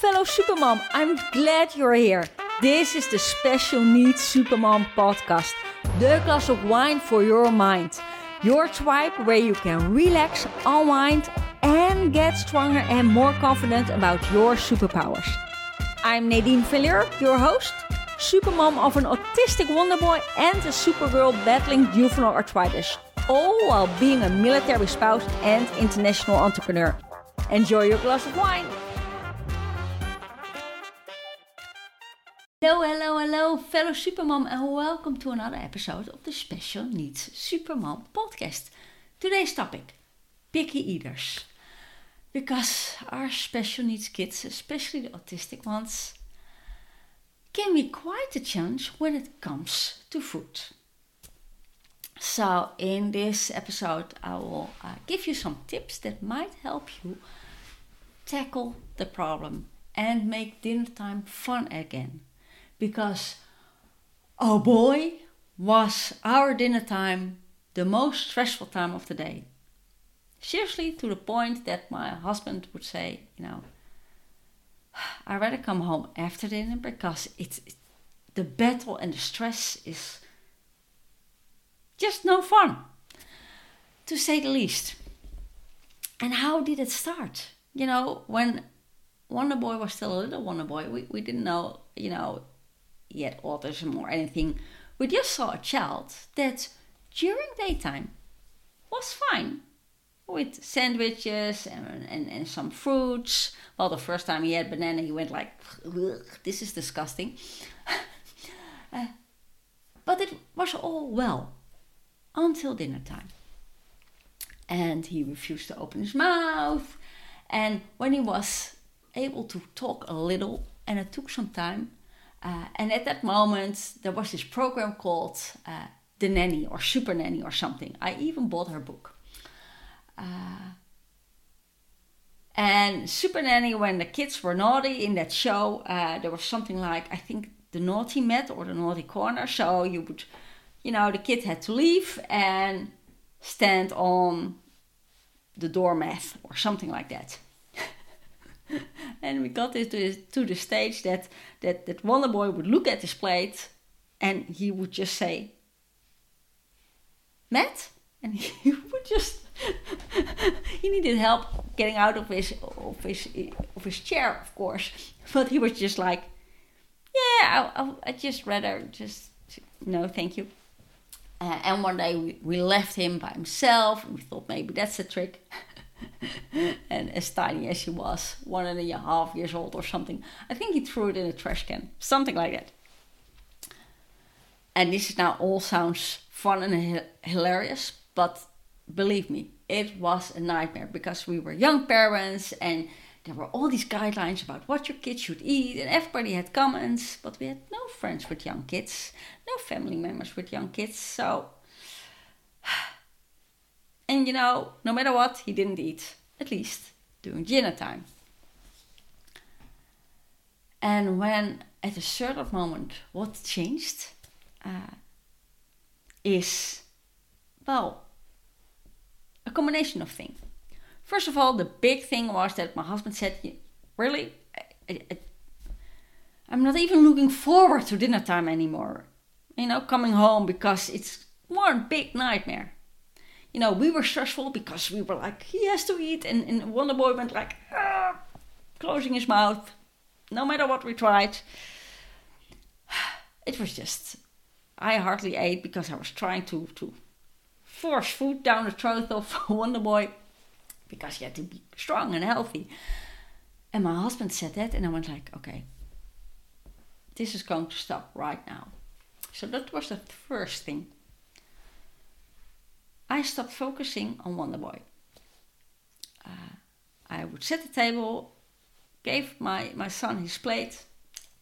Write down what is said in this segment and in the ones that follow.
fellow Supermom. I'm glad you're here. This is the Special Needs Supermom podcast, the glass of wine for your mind. Your tribe where you can relax, unwind, and get stronger and more confident about your superpowers. I'm Nadine Villier, your host, supermom of an autistic wonder boy and a supergirl battling juvenile arthritis, all while being a military spouse and international entrepreneur. Enjoy your glass of wine. Hello, hello, hello, fellow Supermom, and welcome to another episode of the Special Needs Supermom podcast. Today's topic picky eaters. Because our special needs kids, especially the autistic ones, can be quite a challenge when it comes to food. So, in this episode, I will uh, give you some tips that might help you tackle the problem and make dinner time fun again because oh boy, was our dinner time the most stressful time of the day. Seriously, to the point that my husband would say, you know, I'd rather come home after dinner because it's the battle and the stress is just no fun, to say the least. And how did it start? You know, when Wonder Boy was still a little Wonder Boy, we, we didn't know, you know, yet autism or anything. We just saw a child that during daytime was fine with sandwiches and, and, and some fruits. Well, the first time he had banana, he went like, this is disgusting. uh, but it was all well until dinner time. And he refused to open his mouth. And when he was able to talk a little, and it took some time, uh, and at that moment, there was this program called uh, The Nanny or Super Nanny or something. I even bought her book. Uh, and Super Nanny, when the kids were naughty in that show, uh, there was something like, I think, the naughty mat or the naughty corner. So you would, you know, the kid had to leave and stand on the doormat or something like that. And we got it to, to the stage that, that, that Wonder Boy would look at his plate and he would just say, mat? And he would just, he needed help getting out of his, of his, of his chair, of course. But he was just like, yeah, I, I, I just rather just, no, thank you. Uh, and one day we, we left him by himself and we thought maybe that's a trick. and as tiny as he was, one and a half years old or something, I think he threw it in a trash can, something like that. And this now all sounds fun and hilarious, but believe me, it was a nightmare because we were young parents and there were all these guidelines about what your kids should eat, and everybody had comments, but we had no friends with young kids, no family members with young kids, so and you know, no matter what, he didn't eat, at least during dinner time. And when at a certain moment, what changed uh, is, well, a combination of things. First of all, the big thing was that my husband said, Really? I, I, I'm not even looking forward to dinner time anymore. You know, coming home because it's one big nightmare you know, we were stressful because we were like, he has to eat. And, and Wonder Boy went like, ah, closing his mouth, no matter what we tried. It was just, I hardly ate because I was trying to, to force food down the throat of Wonder Boy because he had to be strong and healthy. And my husband said that, and I went like, okay, this is going to stop right now. So that was the first thing. I stopped focusing on Wonder Boy. Uh, I would set the table, gave my, my son his plate,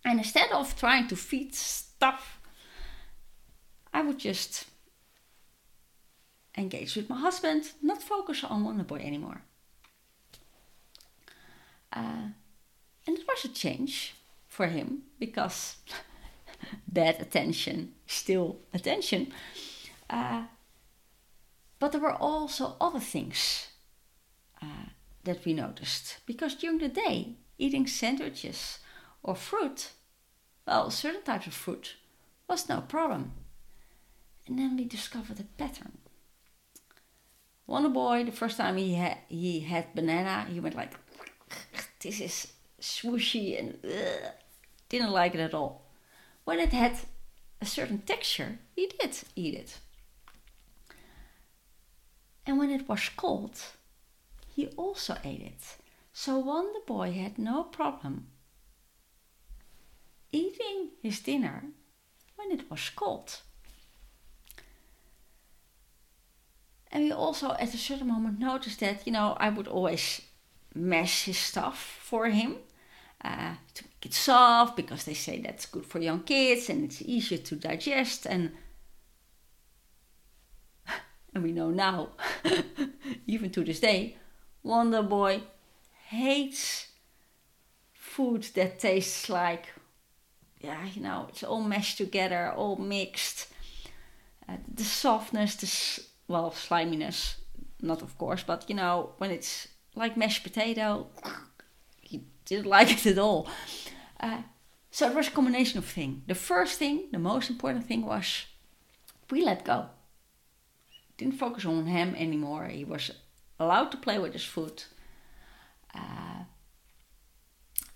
and instead of trying to feed stuff, I would just engage with my husband, not focus on Wonder Boy anymore. Uh, and it was a change for him because bad attention, still attention. Uh, but there were also other things uh, that we noticed because during the day eating sandwiches or fruit, well, certain types of fruit, was no problem. And then we discovered a pattern. Wonder Boy, the first time he had, he had banana, he went like, this is swooshy and ugh, didn't like it at all. When it had a certain texture, he did eat it. And when it was cold, he also ate it. So Wonder Boy had no problem eating his dinner when it was cold. And we also, at a certain moment, noticed that, you know, I would always mash his stuff for him uh, to make it soft because they say that's good for young kids and it's easier to digest. And, and we know now, even to this day, Wonder Boy hates food that tastes like, yeah, you know, it's all mashed together, all mixed. Uh, the softness, the well, sliminess, not of course, but you know, when it's like mashed potato, he didn't like it at all. Uh, so it was a combination of things. The first thing, the most important thing was we let go. Didn't focus on him anymore. He was allowed to play with his food. Uh,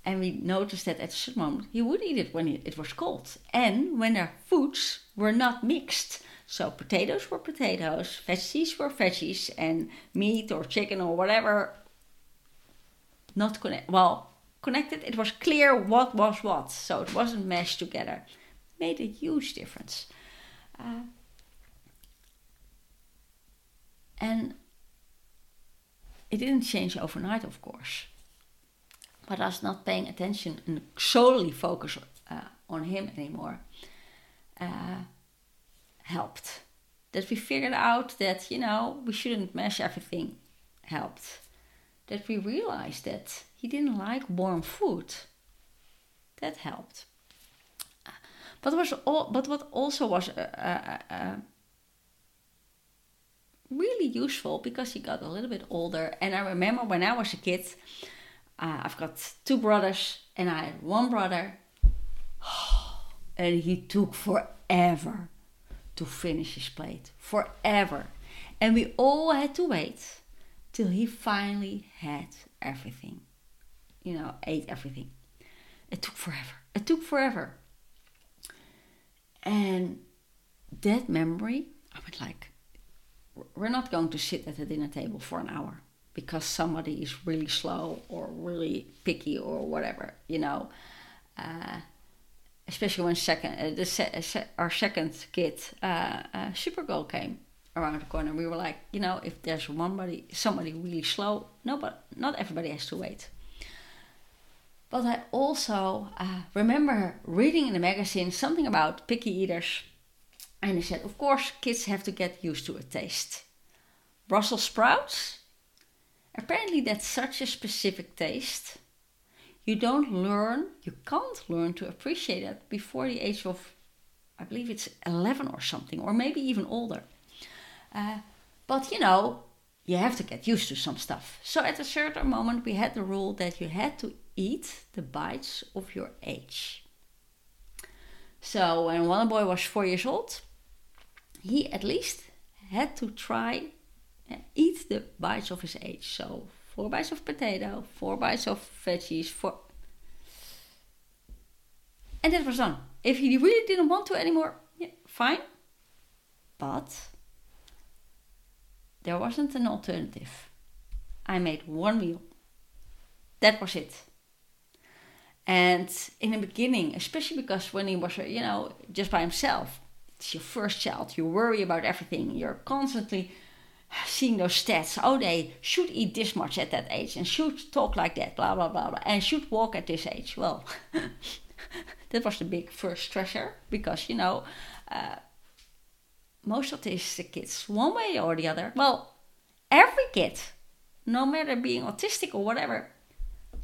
and we noticed that at a certain moment he would eat it when it was cold and when their foods were not mixed. So potatoes were potatoes, veggies were veggies, and meat or chicken or whatever not well connected. It was clear what was what, so it wasn't meshed together. Made a huge difference. Uh, and it didn't change overnight, of course. But us not paying attention and solely focus uh, on him anymore. Uh, helped. That we figured out that, you know, we shouldn't mash everything helped. That we realized that he didn't like warm food. That helped. But was all, but what also was uh, uh, uh, really useful because he got a little bit older. And I remember when I was a kid, uh, I've got two brothers, and I had one brother, and he took forever to finish his plate forever. And we all had to wait till he finally had everything. You know, ate everything. It took forever. It took forever. And that memory, I went like, we're not going to sit at the dinner table for an hour because somebody is really slow or really picky or whatever, you know. Uh, especially when second uh, the se- se- our second kid uh, uh, came around the corner. We were like, you know, if there's somebody somebody really slow, no, but not everybody has to wait. But I also uh, remember reading in the magazine something about picky eaters, and they said, of course, kids have to get used to a taste. Brussels sprouts. Apparently, that's such a specific taste you don't learn, you can't learn to appreciate it before the age of, I believe it's 11 or something, or maybe even older. Uh, but you know, you have to get used to some stuff. So at a certain moment, we had the rule that you had to eat the bites of your age. So when Wonder Boy was four years old, he at least had to try and uh, eat the bites of his age. So four bites of potato, four bites of veggies, four. And that was done. If he really didn't want to anymore, yeah, fine. But there wasn't an alternative. I made one meal. That was it. And in the beginning, especially because when he was, you know, just by himself, it's your first child, you worry about everything. You're constantly seeing those stats. Oh, they should eat this much at that age and should talk like that, blah, blah, blah, blah, and should walk at this age. Well, that was the big first stressor because, you know, uh, most autistic kids, one way or the other, well, every kid, no matter being autistic or whatever,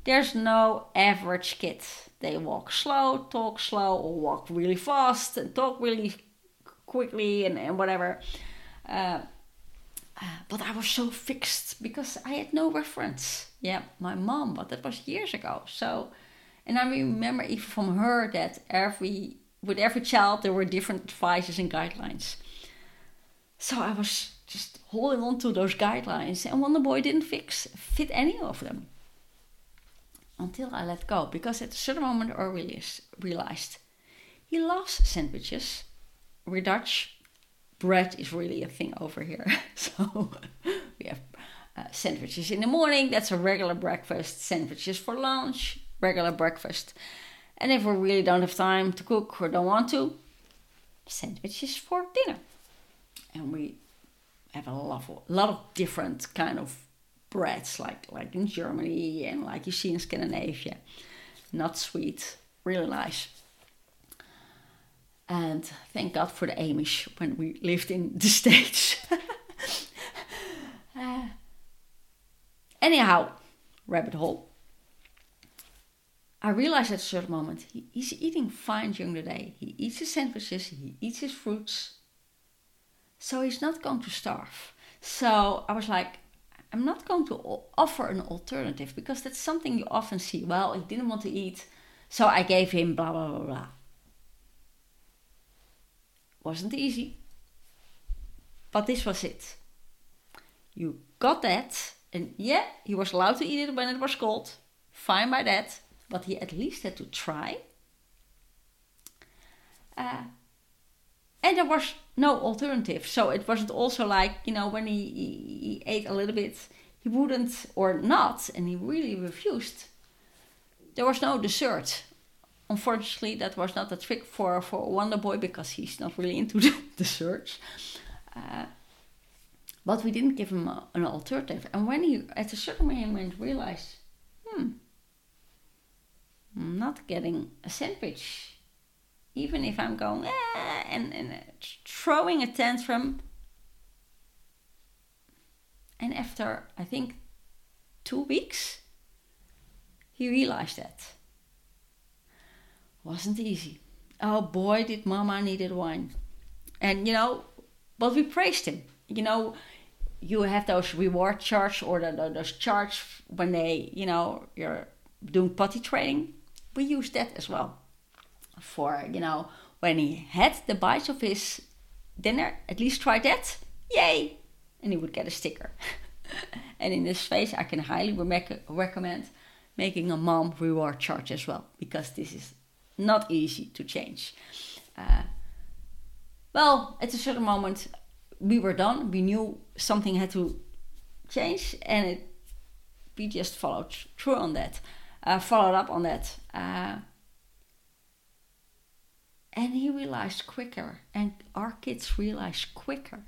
there's no average kid. They walk slow, talk slow, or walk really fast and talk really quickly and, and whatever. Uh, uh, but I was so fixed because I had no reference. Yeah, my mom, but that was years ago. So, and I remember even from her that every with every child there were different advices and guidelines. So I was just holding on to those guidelines, and Wonder Boy didn't fix fit any of them until I let go. Because at a certain moment, I realized he loves sandwiches. We're Dutch. Bread is really a thing over here. so we have uh, sandwiches in the morning, that's a regular breakfast. Sandwiches for lunch, regular breakfast. And if we really don't have time to cook or don't want to, sandwiches for dinner. And we have a lot of, lot of different kind of breads, like like in Germany and like you see in Scandinavia. Not sweet, really nice. And thank God for the Amish when we lived in the States. uh, anyhow, rabbit hole. I realized at a certain moment he, he's eating fine during the day. He eats his sandwiches, he eats his fruits. So he's not going to starve. So I was like, I'm not going to offer an alternative because that's something you often see. Well, he didn't want to eat, so I gave him blah blah blah blah. Wasn't easy, but this was it. You got that, and yeah, he was allowed to eat it when it was cold. Fine by that, but he at least had to try. Uh, and there was no alternative. So it wasn't also like, you know, when he, he, he, ate a little bit, he wouldn't or not, and he really refused. There was no dessert. Unfortunately, that was not a trick for, for Wonder Boy because he's not really into the desserts. Uh, but we didn't give him a, an alternative. And when he, at a certain moment, realized, hmm, I'm not getting a sandwich even if I'm going eh, and, and throwing a tantrum. And after, I think, two weeks, he realized that. Wasn't easy. Oh boy, did mama needed wine. And you know, but we praised him. You know, you have those reward charts or the, the, those charts when they, you know, you're doing potty training. We use that as well for, you know, when he had the bites of his dinner, at least try that. Yay! And he would get a sticker. and in this phase, I can highly re- recommend making a mom reward chart as well, because this is not easy to change. Uh, well, at a certain moment, we were done. We knew something had to change, and it, we just followed through on that, uh, followed up on that. Uh, and he realized quicker, and our kids realize quicker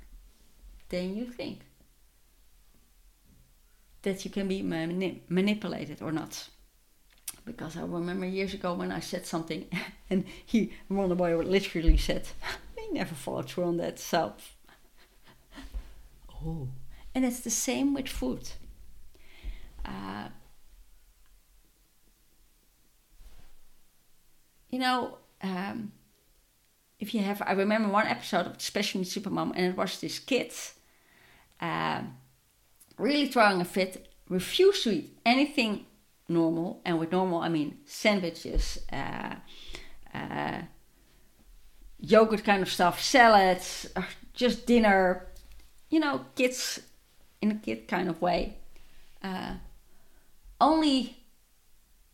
than you think that you can be mani- manipulated or not. Because I remember years ago when I said something, and he, Wonder Boy, literally said, "He never followed through on that." So, oh, and it's the same with food. Uh, you know, um, if you have, I remember one episode of Special Needs Supermom, and it was this kid uh, really throwing a fit, refused to eat anything normal, and with normal I mean sandwiches, uh, uh, yogurt kind of stuff, salads, uh, just dinner, you know, kids in a kid kind of way. Uh, only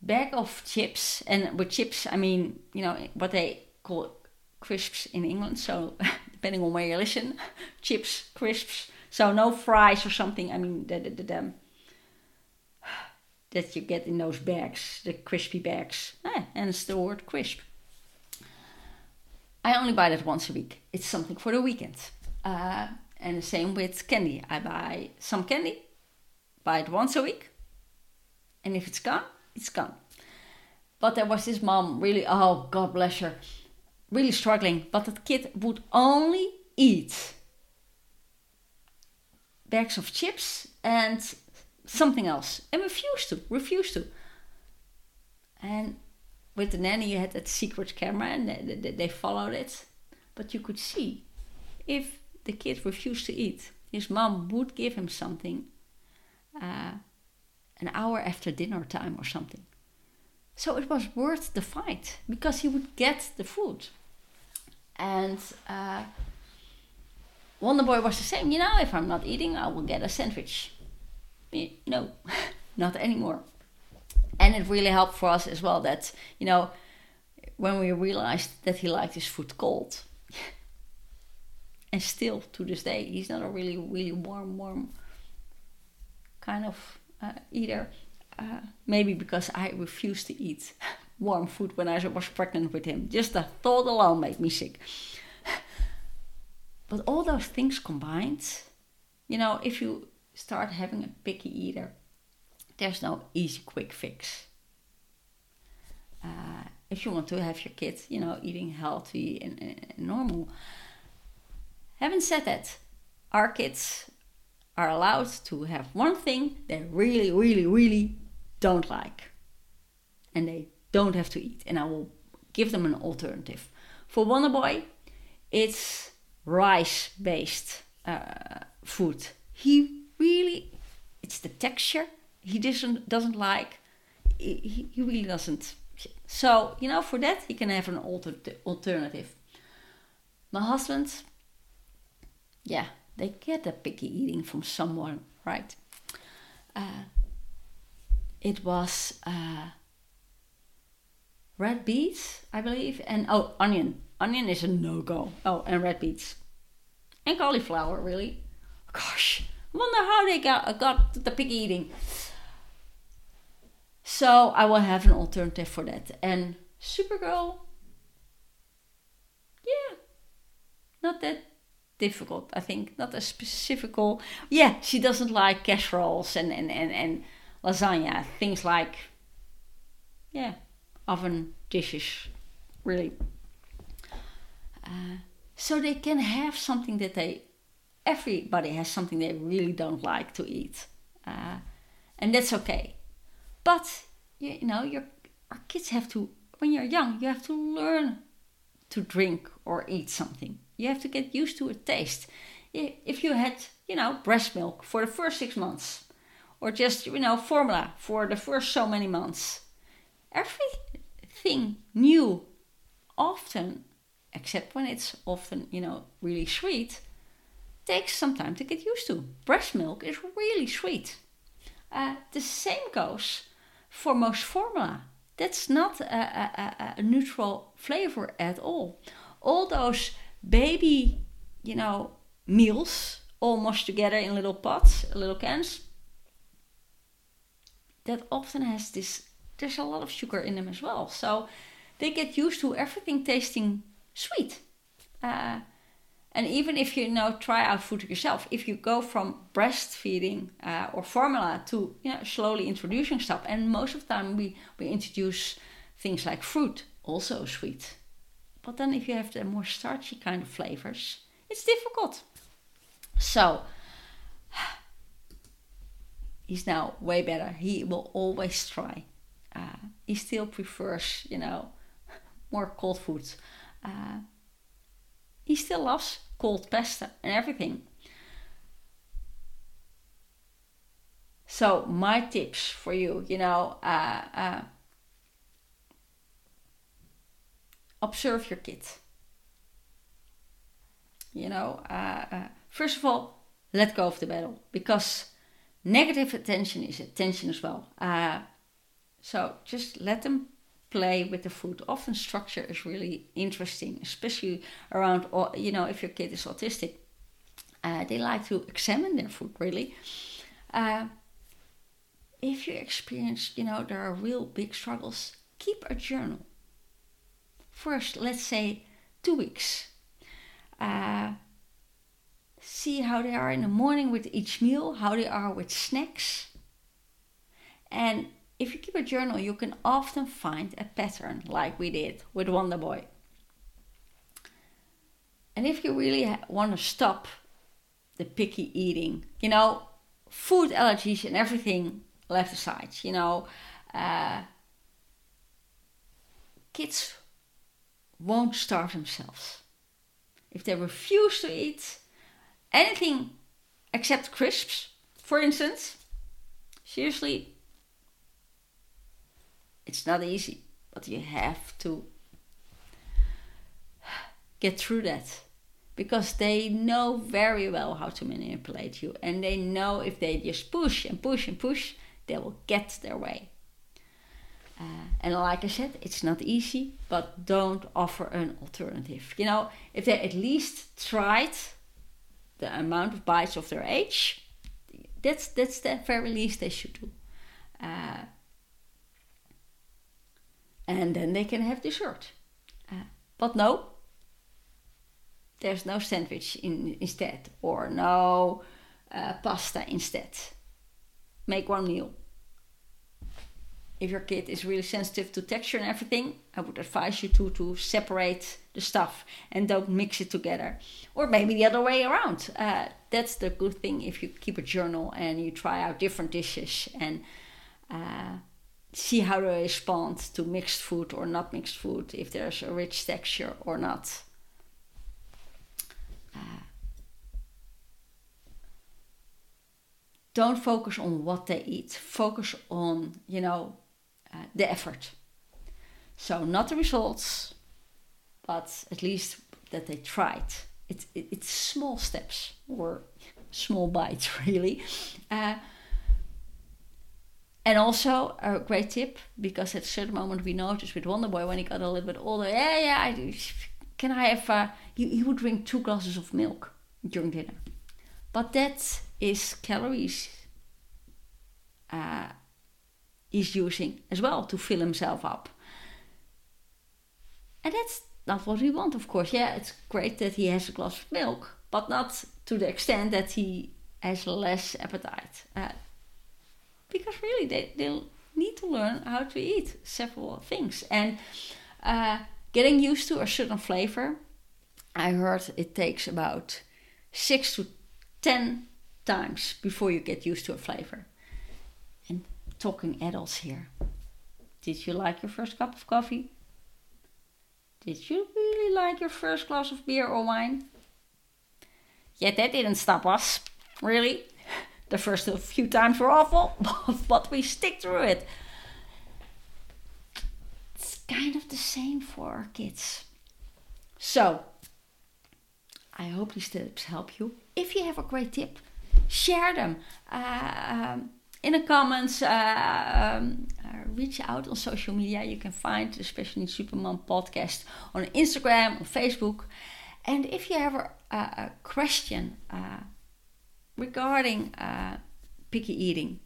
bag of chips, and with chips I mean, you know, what they call crisps in England. So depending on where you listen, chips, crisps. So no fries or something. I mean the the, the, the that you get in those bags, the crispy bags. Eh, and it's the word crisp. I only buy that once a week. It's something for the weekend. Uh, and the same with candy. I buy some candy, buy it once a week, and if it's gone, it's gone. But there was this mom, really, oh, God bless her really struggling, but that kid would only eat bags of chips and something else and refused to, refused to. And with the nanny, you had that secret camera and they, they, they followed it. But you could see if the kid refused to eat, his mom would give him something. Uh, an hour after dinner time or something. So it was worth the fight because he would get the food. And uh, Wonder Boy was the same. You know, if I'm not eating, I will get a sandwich. No, not anymore. And it really helped for us as well that, you know, when we realized that he liked his food cold. and still to this day, he's not a really, really warm, warm kind of uh, eater. Uh, maybe because I refused to eat warm food when I was pregnant with him. Just the thought alone made me sick. but all those things combined, you know, if you start having a picky eater, there's no easy quick fix. Uh, if you want to have your kids, you know, eating healthy and, and normal. Having said that, our kids are allowed to have one thing they really, really, really don't like. And they don't have to eat. And I will give them an alternative. For Wonderboy, it's rice based uh, food. He really, it's the texture he doesn't, doesn't like. He, he really doesn't. So, you know, for that, he can have an alter, alternative. My husband, yeah, they get a picky eating from someone, right? Uh, it was uh, red beets, I believe, and oh, onion. Onion is a no go. Oh, and red beets. And cauliflower, really. Gosh, wonder how they got, got the pig eating. So I will have an alternative for that. And Supergirl, yeah, not that difficult, I think. Not a specific. Yeah, she doesn't like casseroles and, and, and, and lasagna, things like, yeah, oven dishes, really. Uh, so they can have something that they, everybody has something they really don't like to eat. Uh, and that's okay. But, you, know, your, our kids have to, when you're young, you have to learn to drink or eat something. You have to get used to a taste. If you had, you know, breast milk for the first six months, or just you know formula for the first so many months. Everything new, often, except when it's often you know really sweet, takes some time to get used to. Breast milk is really sweet. Uh, the same goes for most formula. That's not a, a, a neutral flavor at all. All those baby, you know, meals almost together in little pots, little cans, that often has this there's a lot of sugar in them as well so they get used to everything tasting sweet uh, and even if you, you know try out food yourself if you go from breastfeeding uh, or formula to you know slowly introducing stuff and most of the time we we introduce things like fruit also sweet but then if you have the more starchy kind of flavors it's difficult so he's now way better. He will always try. Uh, he still prefers, you know, more cold foods. Uh, he still loves cold pasta and everything. So my tips for you, you know, uh, uh observe your kid. You know, uh, uh, first of all, let go of the battle because Negative attention is attention as well. Uh, so just let them play with the food. Often structure is really interesting, especially around, you know, if your kid is autistic. Uh, they like to examine their food really. Uh, if you experience, you know, there are real big struggles, keep a journal. First, let's say two weeks. Uh, see how they are in the morning with each meal, how they are with snacks. And if you keep a journal, you can often find a pattern like we did with Wonder Boy. And if you really want to stop the picky eating, you know, food allergies and everything left aside, you know, uh, kids won't starve themselves. If they refuse to eat, anything except crisps, for instance, seriously, It's not easy, but you have to get through that because they know very well how to manipulate you and they know if they just push and push and push, they will get their way. Uh, and like I said, it's not easy, but don't offer an alternative. You know, if they at least tried the amount of bites of their age, that's that's the very least they should do. Uh, and then they can have dessert. Uh, but no, there's no sandwich in, instead, or no uh, pasta instead. Make one meal if your kid is really sensitive to texture and everything, I would advise you to to separate the stuff and don't mix it together. Or maybe the other way around. Uh, that's the good thing if you keep a journal and you try out different dishes and uh, see how they respond to mixed food or not mixed food, if there's a rich texture or not. Uh, don't focus on what they eat. Focus on, you know, uh, the effort. So not the results, but at least that they tried. It's it, it's small steps or small bites really. Uh, and also a great tip because at a certain moment we noticed with Wonderboy when he got a little bit older, yeah, yeah, I. Can I have? Uh, he, he would drink two glasses of milk during dinner, but that is calories. Uh, he's using as well to fill himself up. And that's not what we want, of course. Yeah, it's great that he has a glass of milk, but not to the extent that he has less appetite. Uh, because really, they, they need to learn how to eat several things. And uh, getting used to a certain flavor, I heard it takes about six to ten times before you get used to a flavor And talking adults here. Did you like your first cup of coffee? Did you really like your first glass of beer or wine? Yeah, that didn't stop us, really. The first few times were awful, but we stick through it. It's kind of the same for our kids. So, I hope these tips help you. If you have a great tip, share them. Uh, um, in the comments, uh, um, uh, reach out on social media. You can find the Special Needs Supermom podcast on Instagram, on Facebook. And if you have a, a question uh, regarding uh, picky eating,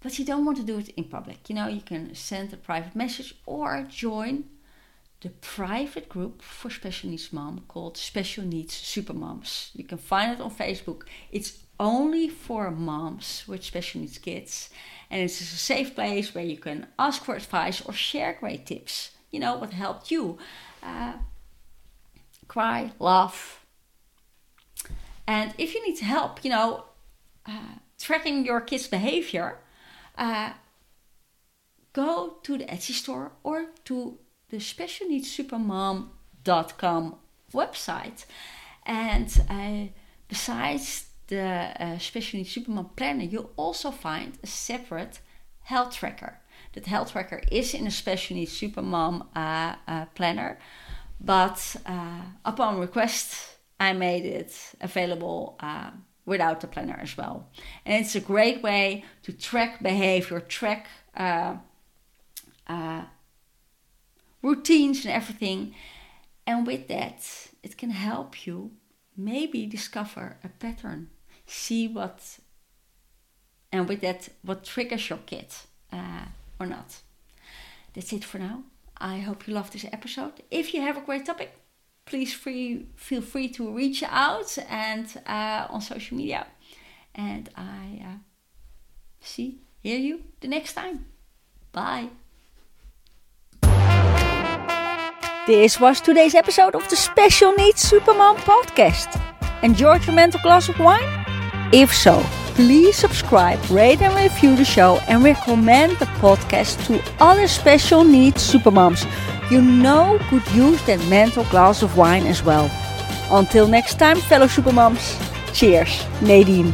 but you don't want to do it in public, you know, you can send a private message or join the private group for special needs mom called Special Needs Supermoms. You can find it on Facebook. It's only for moms with special needs kids. And it's a safe place where you can ask for advice or share great tips. You know, what helped you. Uh, cry, laugh. And if you need help, you know, uh, tracking your kids' behavior, uh, go to the Etsy store or to the specialneedsupermom.com website. And uh, besides the uh, Special Needs Supermom Planner, you'll also find a separate health tracker. That health tracker is in a Special Needs Supermom uh, uh, Planner, but uh, upon request, I made it available uh, without the planner as well. And it's a great way to track behavior, track uh, routines and everything. And with that, it can help you maybe discover a pattern see what, and with that, what triggers your kid uh, or not. That's it for now. I hope you love this episode. If you have a great topic, please free, feel free to reach out and uh, on social media. And I uh, see, hear you the next time. Bye. This was today's episode of the Special Needs Supermom podcast. Enjoyed your mental glass of wine? If so, please subscribe, rate and review the show and recommend the podcast to other special needs supermoms you know could use that mental glass of wine as well. Until next time, fellow supermoms, cheers, Nadine.